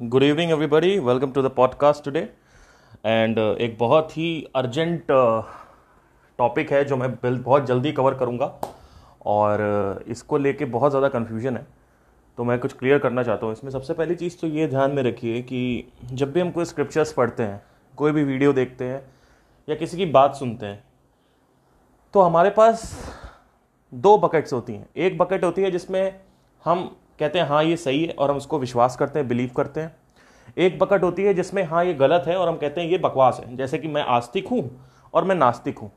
Good evening everybody welcome to the podcast today and एक बहुत ही urgent topic है जो मैं बहुत जल्दी कवर करूँगा। और uh, इसको लेके बहुत ज़्यादा कन्फ्यूज़न है। तो मैं कुछ क्लियर करना चाहता हूँ। इसमें सबसे पहली चीज़ तो ये ध्यान में रखिए कि जब भी हम कोई स्क्रिप्चर्स पढ़ते हैं कोई भी वीडियो देखते हैं या किसी की बात सुनते हैं तो हमारे पास दो बकेट्स होती हैं। एक बकेट होती है जिसमें हम कहते हैं हाँ ये सही है और हम उसको विश्वास करते हैं बिलीव करते हैं। एक बकेट होती है जिसमें हाँ ये गलत है और हम कहते हैं ये बकवास है। जैसे कि मैं आस्तिक हूँ और मैं नास्तिक हूँ।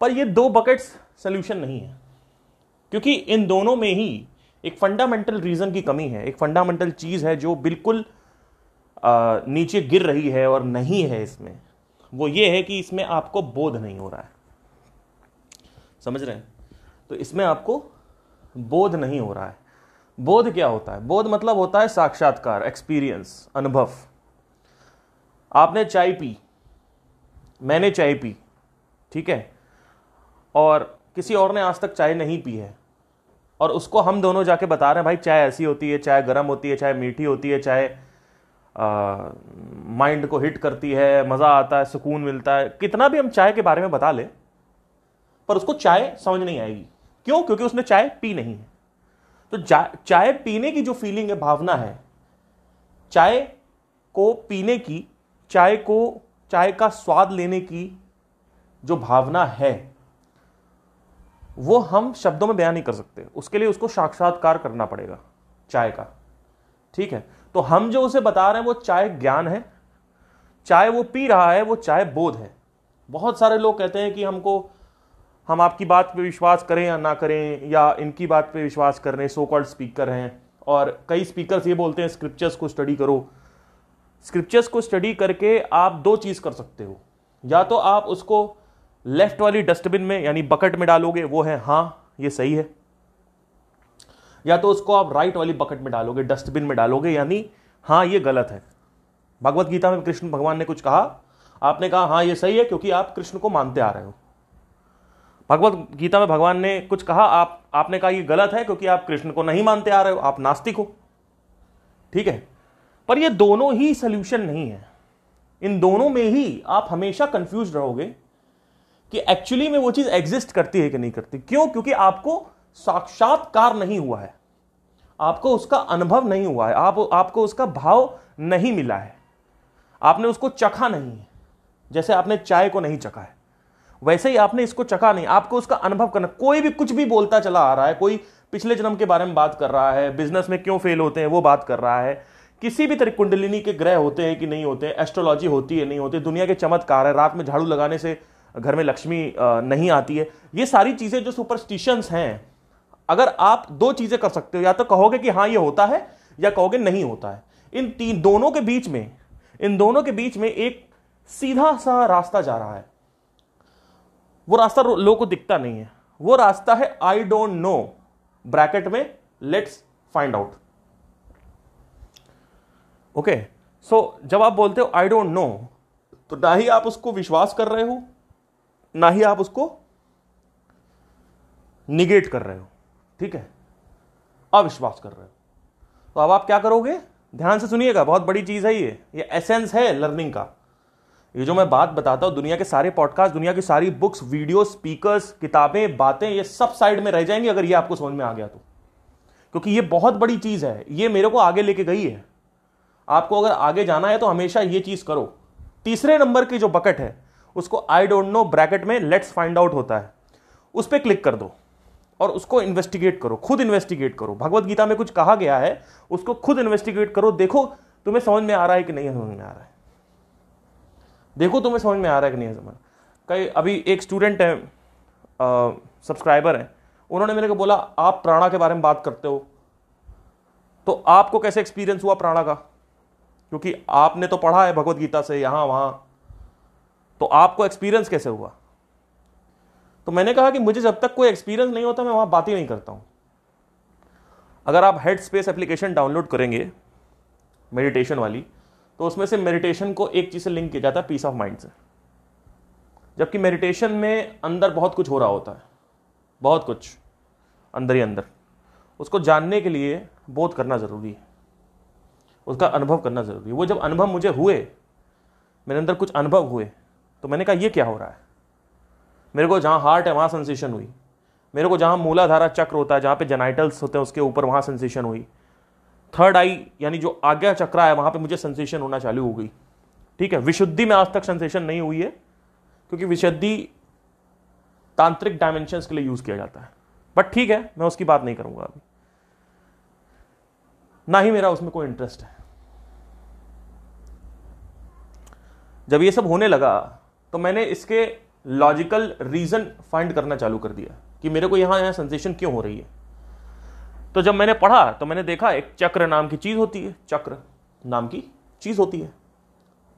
पर ये दो बकेट्स सोल्यूशन नहीं है। क्योंकि इन दोनों में ही एक फंडामेंटल रीज़न की कमी है। एक फंडामेंटल चीज़ है जो बिल्कुल आ, नीचे गिर रही है और नहीं है इसमें। वो ये है कि इसमें आपको बोध नहीं हो रहा है। समझ रहे हैं? तो इसमें आपको बोध नहीं हो रहा है। बोध क्या होता है? बोध मतलब होता है साक्षात्कार एक्सपीरियंस अनुभव। आपने चाय पी, मैंने चाय पी, ठीक है? और किसी और ने आज तक चाय नहीं पी है, और उसको हम दोनों जाके बता रहे हैं, भाई, चाय ऐसी होती है, चाय गर्म होती है, चाय मीठी होती है, चाय माइंड को हिट करती है, मज़ा आता है, सुकून मिलता है। कितना भी हम चाय के बारे में बता लें, पर उसको चाय समझ नहीं आएगी। क्यों? क्योंकि उसने चाय पी नहीं है। तो चाय पीने की जो फीलिंग है, भावना है, चाय को पीने की, चाय को, चाय का स्वाद लेने की जो भावना है, वो हम शब्दों में बयान नहीं कर सकते। उसके लिए उसको साक्षात्कार करना पड़ेगा, चाय का। ठीक है? तो हम जो उसे बता रहे हैं, वो चाय ज्ञान है, चाय वो पी रहा है, वो चाय बोध है। बहुत सारे लोग कहते हैं कि हमको हम आपकी बात पे विश्वास करें या ना करें, या इनकी बात पे विश्वास कर रहे हैं सो कॉल्ड स्पीकर हैं। और कई स्पीकर्स ये बोलते हैं स्क्रिप्चर्स को स्टडी करो। स्क्रिप्चर्स को स्टडी करके आप दो चीज़ कर सकते हो। या तो आप उसको लेफ़्ट वाली डस्टबिन में, यानी बकेट में डालोगे, वो है हाँ ये सही है। या तो उसको आप राइट वाली बकेट में डालोगे डस्टबिन में डालोगे, यानी हाँ ये गलत है। भगवत गीता में कृष्ण, भगवान ने कुछ कहा, आपने कहा हाँ ये सही है, क्योंकि आप कृष्ण को मानते आ रहे हो। भगवत गीता में भगवान ने कुछ कहा, आप, आपने कहा ये गलत है क्योंकि आप कृष्ण को नहीं मानते आ रहे हो, आप नास्तिक हो। ठीक है? पर ये दोनों ही सोल्यूशन नहीं है। इन दोनों में ही आप हमेशा कंफ्यूज रहोगे कि एक्चुअली में वो चीज़ एग्जिस्ट करती है कि नहीं करती। क्यों? क्योंकि आपको साक्षात्कार नहीं हुआ है। आपको उसका अनुभव नहीं हुआ है। आप, आपको उसका भाव नहीं मिला है। आपने उसको चखा नहीं है। जैसे आपने चाय को नहीं चखा है। वैसे ही आपने इसको चखा नहीं, आपको उसका अनुभव करना, कोई भी कुछ भी बोलता चला आ रहा है, कोई पिछले जन्म के बारे में बात कर रहा है बिज़नेस में क्यों फेल होते हैं, वो बात कर रहा है, किसी भी तरह कुंडलिनी के ग्रह होते हैं कि नहीं होते एस्ट्रोलॉजी होती है, नहीं होती दुनिया के चमत्कार है, रात में झाड़ू लगाने से घर में लक्ष्मी नहीं आती है, ये सारी चीज़ें जो सुपरस्टिशंस हैं, अगर आप दो चीज़ें कर सकते हो, या तो कहोगे कि हाँ ये होता है, या कहोगे नहीं होता है, इन तीन, दोनों के बीच में, इन दोनों के बीच में एक सीधा सा रास्ता जा रहा है वो रास्ता लोगों को दिखता नहीं है। वो रास्ता है आई डोंट नो ब्रैकेट में let's find out okay so जब आप बोलते हो आई डोंट नो तो ना ही आप उसको विश्वास कर रहे हो, ना ही आप उसको निगेट कर रहे हो, ठीक है? अविश्वास कर रहे हो। तो अब आप क्या करोगे? ध्यान से सुनिएगा, बहुत बड़ी चीज़ है ये। ये एसेंस है लर्निंग का। ये जो मैं बात बताता हूँ, दुनिया के सारे पॉडकास्ट दुनिया की सारी बुक्स वीडियो स्पीकर्स किताबें, बातें, ये सब साइड में रह जाएँगी अगर ये आपको समझ में आ गया तो। क्योंकि ये बहुत बड़ी चीज़ है, ये मेरे को आगे लेके गई है। आपको अगर आगे जाना है तो हमेशा ये चीज़ करो। तीसरे नंबर की जो बकेट है, उसको आई डोंट नो ब्रैकेट में लेट्स फाइंड आउट होता है। उस पर क्लिक कर दो और उसको इन्वेस्टिगेट करो, खुद इन्वेस्टिगेट करो। भगवत गीता में कुछ कहा गया है, उसको खुद इन्वेस्टिगेट करो, देखो तुम्हें समझ में आ रहा है कि नहीं समझ में आ रहा है। देखो तुम्हें समझ में आ रहा है कि नहीं समझ? कई अभी एक स्टूडेंट है सब्सक्राइबर है। उन्होंने मेरे को बोला, आप प्राणा के बारे में बात करते हो। तो आपको कैसे एक्सपीरियंस हुआ प्राणा का? क्योंकि आपने तो पढ़ा है भगवत गीता से, यहाँ, वहाँ। तो आपको एक्सपीरियंस कैसे हुआ? तो मैंने कहा कि मुझे जब तक कोई एक्सपीरियंस नहीं होता, मैं वहाँ बात ही नहीं करता हूँ। अगर आप हेड स्पेस एप्लीकेशन डाउनलोड करेंगे मेडिटेशन वाली तो उसमें से मेडिटेशन को एक चीज़ से लिंक किया जाता है पीस ऑफ़ माइंड से। जबकि मेडिटेशन में अंदर बहुत कुछ हो रहा होता है। बहुत कुछ। अंदर ही अंदर। उसको जानने के लिए बोध करना ज़रूरी है। उसका अनुभव करना ज़रूरी है। वो जब अनुभव मुझे हुए, मेरे अंदर कुछ अनुभव हुए तो मैंने कहा, ये क्या हो रहा है? मेरे को जहाँ हार्ट है, वहाँ सेंसेशन हुई। मेरे को जहाँ मूलाधारा चक्र होता है, जहाँ पे जेनाइटल्स होते हैं, उसके ऊपर वहाँ सेंसेशन हुई। थर्ड आई यानी जो आज्ञा चक्रा है, वहाँ पे मुझे सेंसेशन होना चालू हो गई। ठीक है? विशुद्धि में आज तक सेंसेशन नहीं हुई है, क्योंकि विशुद्धि तांत्रिक डायमेंशन के लिए यूज़ किया जाता है। बट ठीक है, मैं उसकी बात नहीं करूँगा अभी। ना ही मेरा उसमें कोई इंटरेस्ट है। जब ये सब होने लगा तो मैंने इसके लॉजिकल रीजन फाइंड करना चालू कर दिया कि मेरे को यहाँ यहाँ सेंसेशन क्यों हो रही है। तो जब मैंने पढ़ा तो मैंने देखा एक चक्र नाम की चीज़ होती है, चक्र नाम की चीज़ होती है।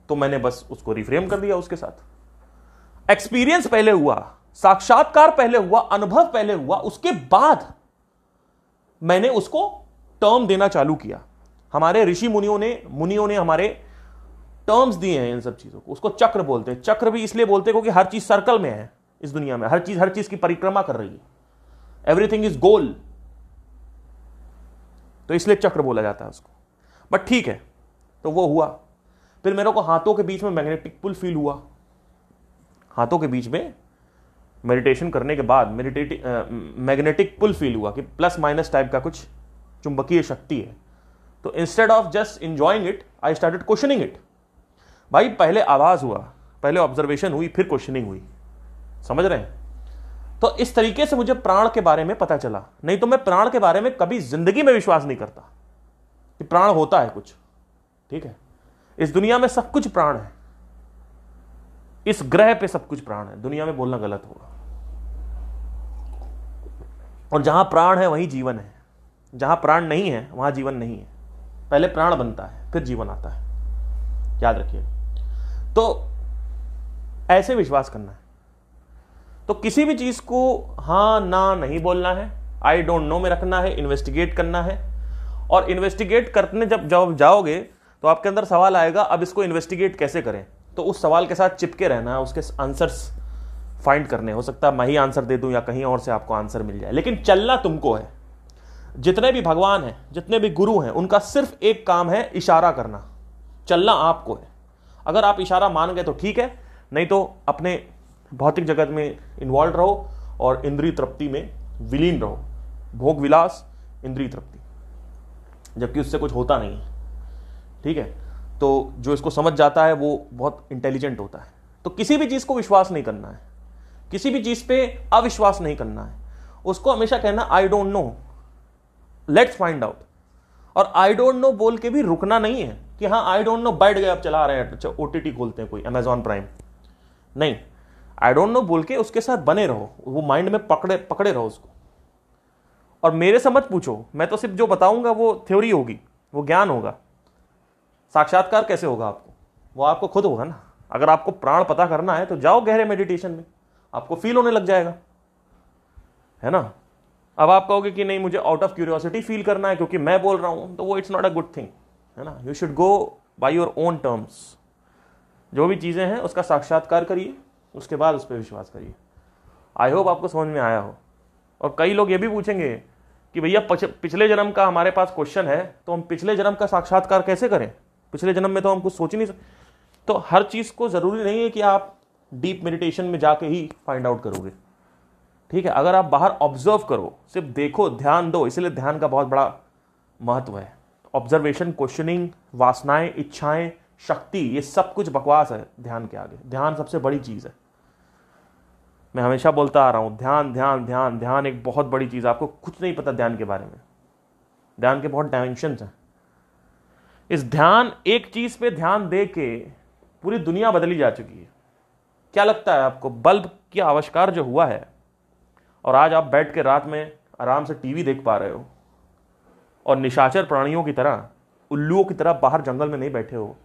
तो मैंने बस उसको रिफ्रेम कर दिया उसके साथ। एक्सपीरियंस पहले हुआ, साक्षात्कार पहले हुआ, अनुभव पहले हुआ, उसके बाद मैंने उसको टर्म देना चालू किया। हमारे ऋषि मुनियों ने मुनियों ने हमारे टर्म्स दिए हैं इन सब चीज़ों को। उसको चक्र बोलते हैं। चक्र भी इसलिए बोलते हैं क्योंकि हर चीज़ सर्कल में है इस दुनिया में। हर चीज़ हर चीज़ की परिक्रमा कर रही है। एवरीथिंग इज़ गोल तो इसलिए चक्र बोला जाता है उसको। बट ठीक है तो वो हुआ। फिर मेरे को हाथों के बीच में मैग्नेटिक पुल फील हुआ। हाथों के बीच में मेडिटेशन करने के बाद मेडिटेटिव मैग्नेटिक पुल फील हुआ कि प्लस माइनस टाइप का कुछ चुंबकीय शक्ति है। तो instead of just enjoying it I started questioning it भाई, पहले आवाज़ हुआ, पहले ऑब्जर्वेशन हुई, फिर क्वेश्चनिंग हुई। समझ रहे हैं? तो इस तरीके से मुझे प्राण के बारे में पता चला। नहीं तो मैं प्राण के बारे में कभी ज़िंदगी में विश्वास नहीं करता कि प्राण होता है कुछ। ठीक है? इस दुनिया में सब कुछ प्राण है। इस ग्रह पे सब कुछ प्राण है। दुनिया में बोलना गलत होगा। और जहाँ प्राण है, वहीं जीवन है। जहाँ प्राण नहीं है, वहाँ जीवन नहीं है। पहले प्राण बनता है, फिर जीवन आता है। याद रखिए। तो ऐसे विश्वास करना है। तो किसी भी चीज़ को हाँ, ना नहीं बोलना है। आई डोंट नो में रखना है इन्वेस्टिगेट करना है। और इन्वेस्टिगेट करने जब जब जाओगे तो आपके अंदर सवाल आएगा, अब इसको इन्वेस्टिगेट कैसे करें? तो उस सवाल के साथ चिपके रहना है उसके आंसर्स फाइंड करने। हो सकता है मैं ही आंसर दे दूँ या कहीं और से आपको आंसर मिल जाए। लेकिन चलना तुमको है। जितने भी भगवान हैं, जितने भी गुरु हैं, उनका सिर्फ़ एक काम है, इशारा करना। चलना आपको है। अगर आप इशारा मान गए तो ठीक है, नहीं तो अपने भौतिक जगत में इन्वॉल्व रहो और इंद्रिय तृप्ति में विलीन रहो। भोग विलास, इंद्रिय तृप्ति। जबकि उससे कुछ होता नहीं है। ठीक है? तो जो इसको समझ जाता है, वो बहुत इंटेलिजेंट होता है। तो किसी भी चीज़ को विश्वास नहीं करना है। किसी भी चीज़ पे अविश्वास नहीं करना है। उसको हमेशा कहना I don't know let's find out और आई डोंट नो बोल के भी रुकना नहीं है कि हाँ आई डोंट नो बैठ गए, अब चला रहे हैं। अच्छा ओ टी टी खोलते हैं कोई अमेजॉन प्राइम नहीं। आई डोंट नो बोल के उसके साथ बने रहो। वो माइंड में पकड़े पकड़े रहो उसको। और मेरे से मत पूछो। मैं तो सिर्फ़ जो बताऊँगा वो थ्योरी होगी। वो ज्ञान होगा। साक्षात्कार कैसे होगा आपको? वो आपको खुद होगा ना। अगर आपको प्राण पता करना है तो जाओ गहरे मेडिटेशन में। आपको फील होने लग जाएगा। है ना? अब आप कहोगे कि नहीं, मुझे आउट ऑफ़ क्यूरियोसिटी फील करना है क्योंकि मैं बोल रहा हूँ तो वो it's not a good thing है ना? You should go by your own terms जो भी चीज़ें हैं, उसका साक्षात्कार करिए। उसके बाद उस पर विश्वास करिए। आई होप आपको समझ में आया हो। और कई लोग ये भी पूछेंगे कि भैया पिछले जन्म का हमारे पास क्वेश्चन है तो हम पिछले जन्म का साक्षात्कार कैसे करें? पिछले जन्म में तो हम कुछ सोच ही नहीं सकते तो हर चीज़ को ज़रूरी नहीं है कि आप डीप मेडिटेशन में जाके ही फाइंड आउट करोगे। ठीक है, अगर आप बाहर ऑब्ज़र्व करो, सिर्फ़ देखो, ध्यान दो, इसलिए ध्यान का बहुत बड़ा महत्व है। ऑब्जर्वेशन क्वेश्चनिंग वासनाएँ, इच्छाएँ शक्ति, ये सब कुछ बकवास है ध्यान के आगे। ध्यान सबसे बड़ी चीज़ है। मैं हमेशा बोलता आ रहा हूँ, ध्यान ध्यान ध्यान ध्यान एक बहुत बड़ी चीज़ आपको कुछ नहीं पता ध्यान के बारे में। ध्यान के बहुत डायमेंशन हैं। इस ध्यान, एक चीज़ पे ध्यान दे के पूरी दुनिया बदली जा चुकी है। क्या लगता है आपको, बल्ब की आविष्कार जो हुआ है, और आज आप बैठ के रात में आराम से टीवी देख पा रहे हो, और निशाचर प्राणियों की तरह, उल्लुओं की तरह बाहर जंगल में नहीं बैठे हो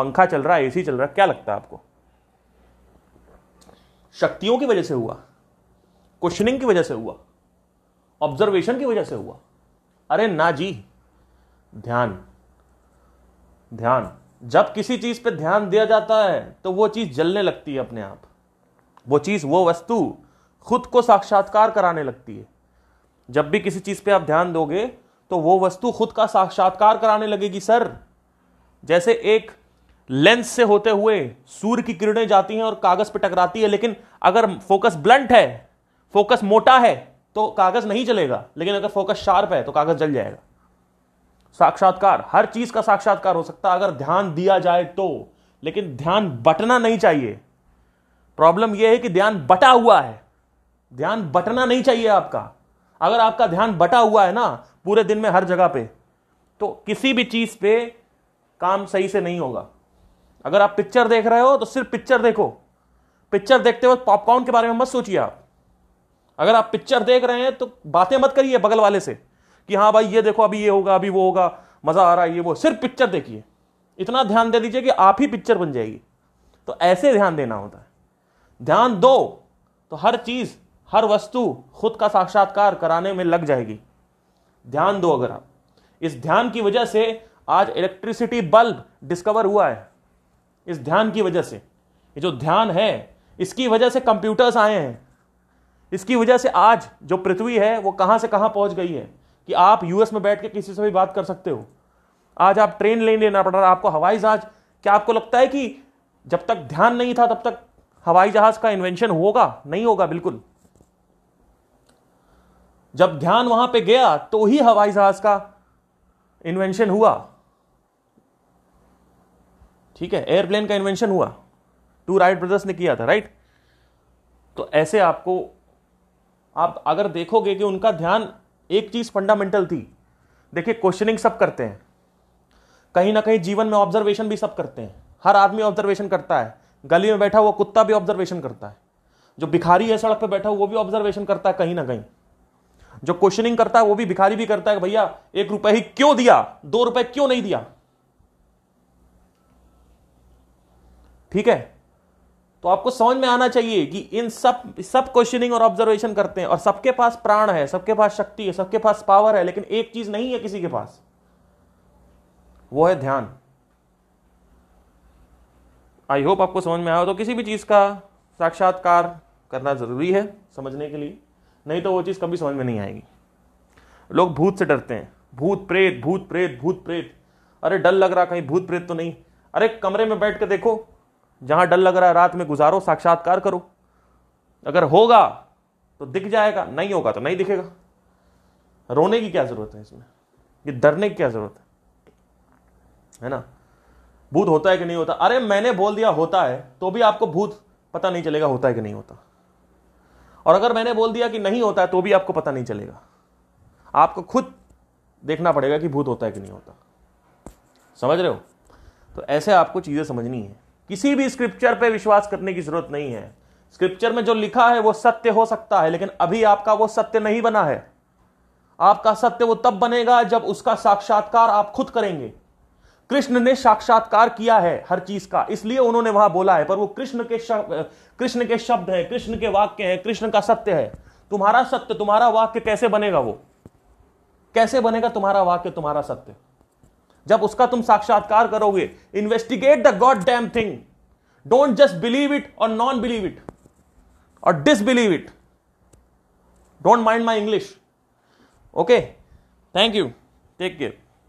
पंखा चल रहा है, एसी चल रहा है, क्या लगता है आपको? शक्तियों की वजह से हुआ क्वेश्चनिंग की वजह से हुआ ऑब्जर्वेशन की वजह से हुआ। अरे ना जी, ध्यान ध्यान। जब किसी चीज़ पे ध्यान दिया जाता है तो वो चीज़ जलने लगती है अपने आप। वो चीज़, वो वस्तु खुद को साक्षात्कार कराने लगती है। जब भी किसी चीज़ पे आप ध्यान दोगे तो वो वस्तु खुद का साक्षात्कार कराने लगेगी, सर। जैसे एक लेंस से होते हुए सूर्य की किरणें जाती हैं और कागज़ पर टकराती है, लेकिन अगर फोकस ब्लंट है, फोकस मोटा है तो कागज़ नहीं चलेगा लेकिन अगर फोकस शार्प है तो कागज़ जल जाएगा। साक्षात्कार, हर चीज़ का साक्षात्कार हो सकता है, अगर ध्यान दिया जाए तो। लेकिन ध्यान बटना नहीं चाहिए। प्रॉब्लम यह है कि ध्यान बटा हुआ है। ध्यान बटना नहीं चाहिए आपका। अगर आपका ध्यान बटा हुआ है ना, पूरे दिन में हर जगह पे तो किसी भी चीज़ पे काम सही से नहीं होगा। अगर आप पिक्चर देख रहे हो तो सिर्फ़ पिक्चर देखो। पिक्चर देखते वक्त पॉपकॉर्न के बारे में मत सोचिए आप। अगर आप पिक्चर देख रहे हैं तो बातें मत करिए बगल वाले से कि हाँ भाई, ये देखो, अभी ये होगा, अभी वो होगा, मज़ा आ रहा है, ये वो। सिर्फ़ पिक्चर देखिए। इतना ध्यान दे दीजिए कि आप ही पिक्चर बन जाएगी तो ऐसे ध्यान देना होता है। ध्यान दो तो हर चीज़, हर वस्तु खुद का साक्षात्कार कराने में लग जाएगी। ध्यान दो अगर आप। इस ध्यान की वजह से आज इलेक्ट्रिसिटी बल्ब डिस्कवर हुआ है। इस ध्यान की वजह से। ये जो ध्यान है, इसकी वजह से कंप्यूटर्स आए हैं। इसकी वजह से आज जो पृथ्वी है, वो कहाँ से कहाँ पहुँच गई है कि आप यूएस में बैठ के किसी से भी बात कर सकते हो। आज आप ट्रेन ले लेना पड़ रहा आपको हवाई जहाज़, क्या आपको लगता है कि जब तक ध्यान नहीं था, तब तक हवाई जहाज़ का इन्वेंशन होगा? नहीं होगा, बिल्कुल। जब ध्यान वहाँ पे गया तो ही हवाई जहाज़ का इन्वेंशन हुआ। ठीक है एयरप्लेन का इन्वेंशन हुआ। टू राइट ब्रदर्स ने किया था राइट तो ऐसे आपको, आप अगर देखोगे कि उनका ध्यान एक चीज़ फंडामेंटल थी, देखिए क्वेश्चनिंग सब करते हैं। कहीं ना कहीं जीवन में ऑब्जर्वेशन भी सब करते हैं। हर आदमी ऑब्जर्वेशन करता है। गली में बैठा हुआ कुत्ता भी ऑब्जर्वेशन करता है। जो भिखारी है सड़क पर बैठा हुआ, वो भी ऑब्जर्वेशन करता है कहीं ना कहीं। जो क्वेश्चनिंग करता है, वो भी भिखारी भी करता है भैया, एक रुपए ही क्यों दिया? दो रुपए क्यों नहीं दिया? ठीक है? तो आपको समझ में आना चाहिए कि इन सब सब क्वेश्चनिंग और ऑब्जर्वेशन करते हैं और सबके पास प्राण है, सबके पास शक्ति है, सबके पास पावर है, लेकिन एक चीज़ नहीं है किसी के पास। वो है ध्यान। आई होप आपको समझ में आया तो किसी भी चीज़ का साक्षात्कार करना ज़रूरी है समझने के लिए। नहीं तो वो चीज़ कभी समझ में नहीं आएगी। लोग भूत से डरते हैं। भूत प्रेत भूत प्रेत भूत प्रेत। अरे डर लग रहा कहीं, भूत प्रेत तो नहीं। अरे कमरे में बैठ के देखो जहाँ डर लग रहा है रात में गुजारो, साक्षात्कार करो। अगर होगा तो दिख जाएगा, नहीं होगा तो नहीं दिखेगा। रोने की क्या ज़रूरत है इसमें? ये डरने की क्या ज़रूरत है? है ना? भूत होता है कि नहीं होता? अरे, मैंने बोल दिया होता है तो भी आपको भूत पता नहीं चलेगा होता है कि नहीं होता। और अगर मैंने बोल दिया कि नहीं होता है तो भी आपको पता नहीं चलेगा। आपको खुद देखना पड़ेगा कि भूत होता है कि नहीं होता। समझ रहे हो? तो ऐसे आपको चीज़ें समझनी है। किसी भी स्क्रिप्चर पे विश्वास करने की ज़रूरत नहीं है। स्क्रिप्चर में जो लिखा है, वो सत्य हो सकता है, लेकिन अभी आपका वो सत्य नहीं बना है। आपका सत्य वो तब बनेगा जब उसका साक्षात्कार आप खुद करेंगे। कृष्ण ने साक्षात्कार किया है हर चीज़ का, इसलिए उन्होंने वहाँ बोला है, पर वो कृष्ण के कृष्ण के शब्द है, कृष्ण के वाक्य है, कृष्ण का सत्य है। तुम्हारा सत्य, तुम्हारा वाक्य कैसे बनेगा वो? कैसे बनेगा तुम्हारा वाक्य, तुम्हारा सत्य? जब उसका तुम साक्षात्कार करोगे investigate the god damn thing don't just believe it और नॉन बिलीव इट और disbelieve it don't mind my English okay thank you take care